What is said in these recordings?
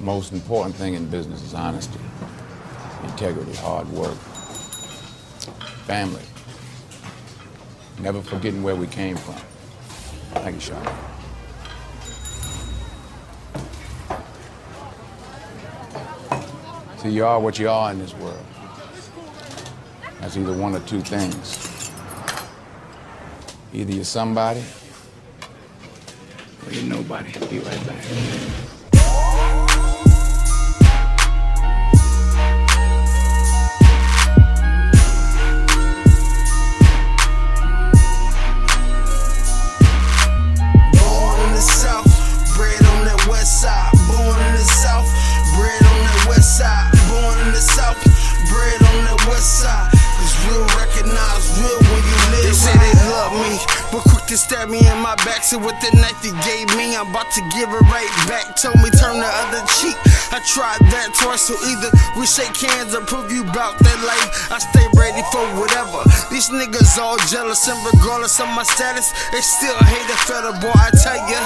most important thing in business is honesty, integrity, hard work, family. Never forgetting where we came from. Thank you, Sean. See, you are what you are in this world. That's either one or two things. Either you're somebody or you're nobody. Be right back. To stab me in my back. So with the knife he gave me, I'm about to give it right back. Told me turn the other cheek. I tried that twice, so either we shake hands or prove you bout that life. I stay ready for whatever. These niggas all jealous, and regardless of my status, they still hate a fella boy. I tell ya.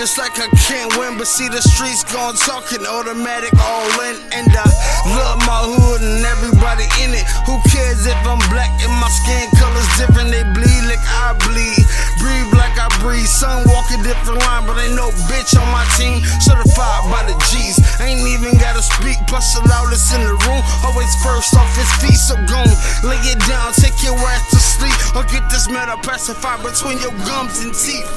It's like I can't win, but see the streets gone talking automatic all in. And I love my hood and everybody in it. Who cares if I'm black and my skin color's different? A different line, but ain't no bitch on my team. Certified by the G's, ain't even gotta speak. Plus the loudest in the room, always first off his feet. So gon' lay it down, take your ass to sleep, or get this metal pacified between your gums and teeth.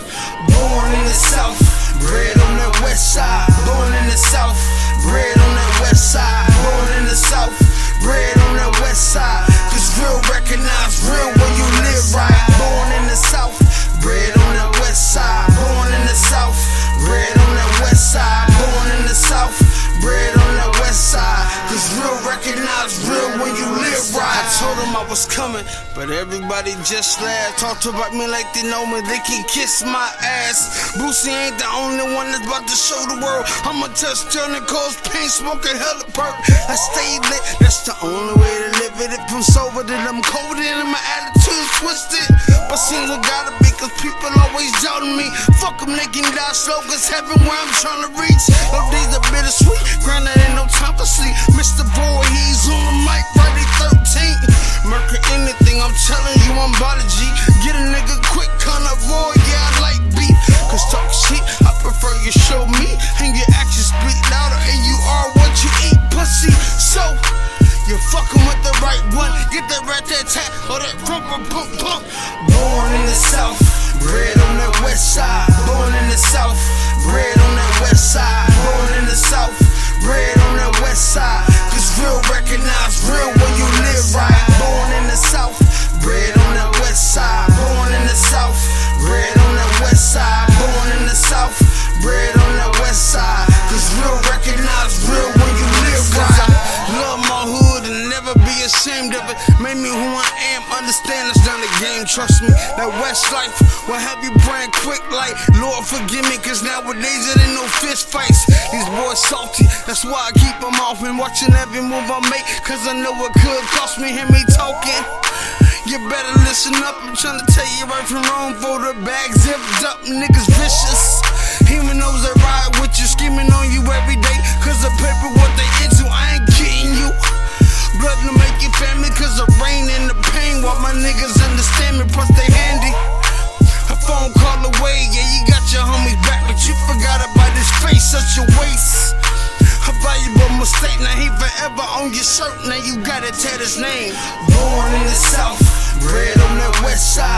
Was coming, but everybody just laughed. Talked about me like they know me, they can kiss my ass. Boosie ain't the only one that's about to show the world. I'ma touch turning cause pain, smoking hella perk. I stay lit, that's the only way to live it. If I'm sober, then I'm cold and my attitude's twisted. But seems I gotta be, cause people always doubting me. Fuck them, they can die slow, cause heaven where I'm trying to reach. Those days are bittersweet, granted, ain't no time for sleep. Mr. Boy, he's on the mic, Friday 13th. Murder anything, I'm telling you, I'm about G. Get a nigga quick, carnivore, yeah, I like beef. Cause talk shit, I prefer you show me, and your actions speak louder, and you are what you eat, pussy. So, you're fucking with the right one. Get that rat tat tat or that pump pump pump it's not game, trust me. That West life will have you praying quick like, Lord forgive me, cause nowadays it ain't no fist fights. These boys salty, that's why I keep them off and watching every move I make, cause I know it could cost me, hear me talking. You better listen up, I'm trying to tell you right from wrong. For the bag zipped up, niggas vicious. Even those that ride with you, scheming on you every day. Cause the paper, what they into, I ain't kidding you. Blood to make it family, forever on your shirt, now you gotta tell his name. Born in the South, bred on the West Side.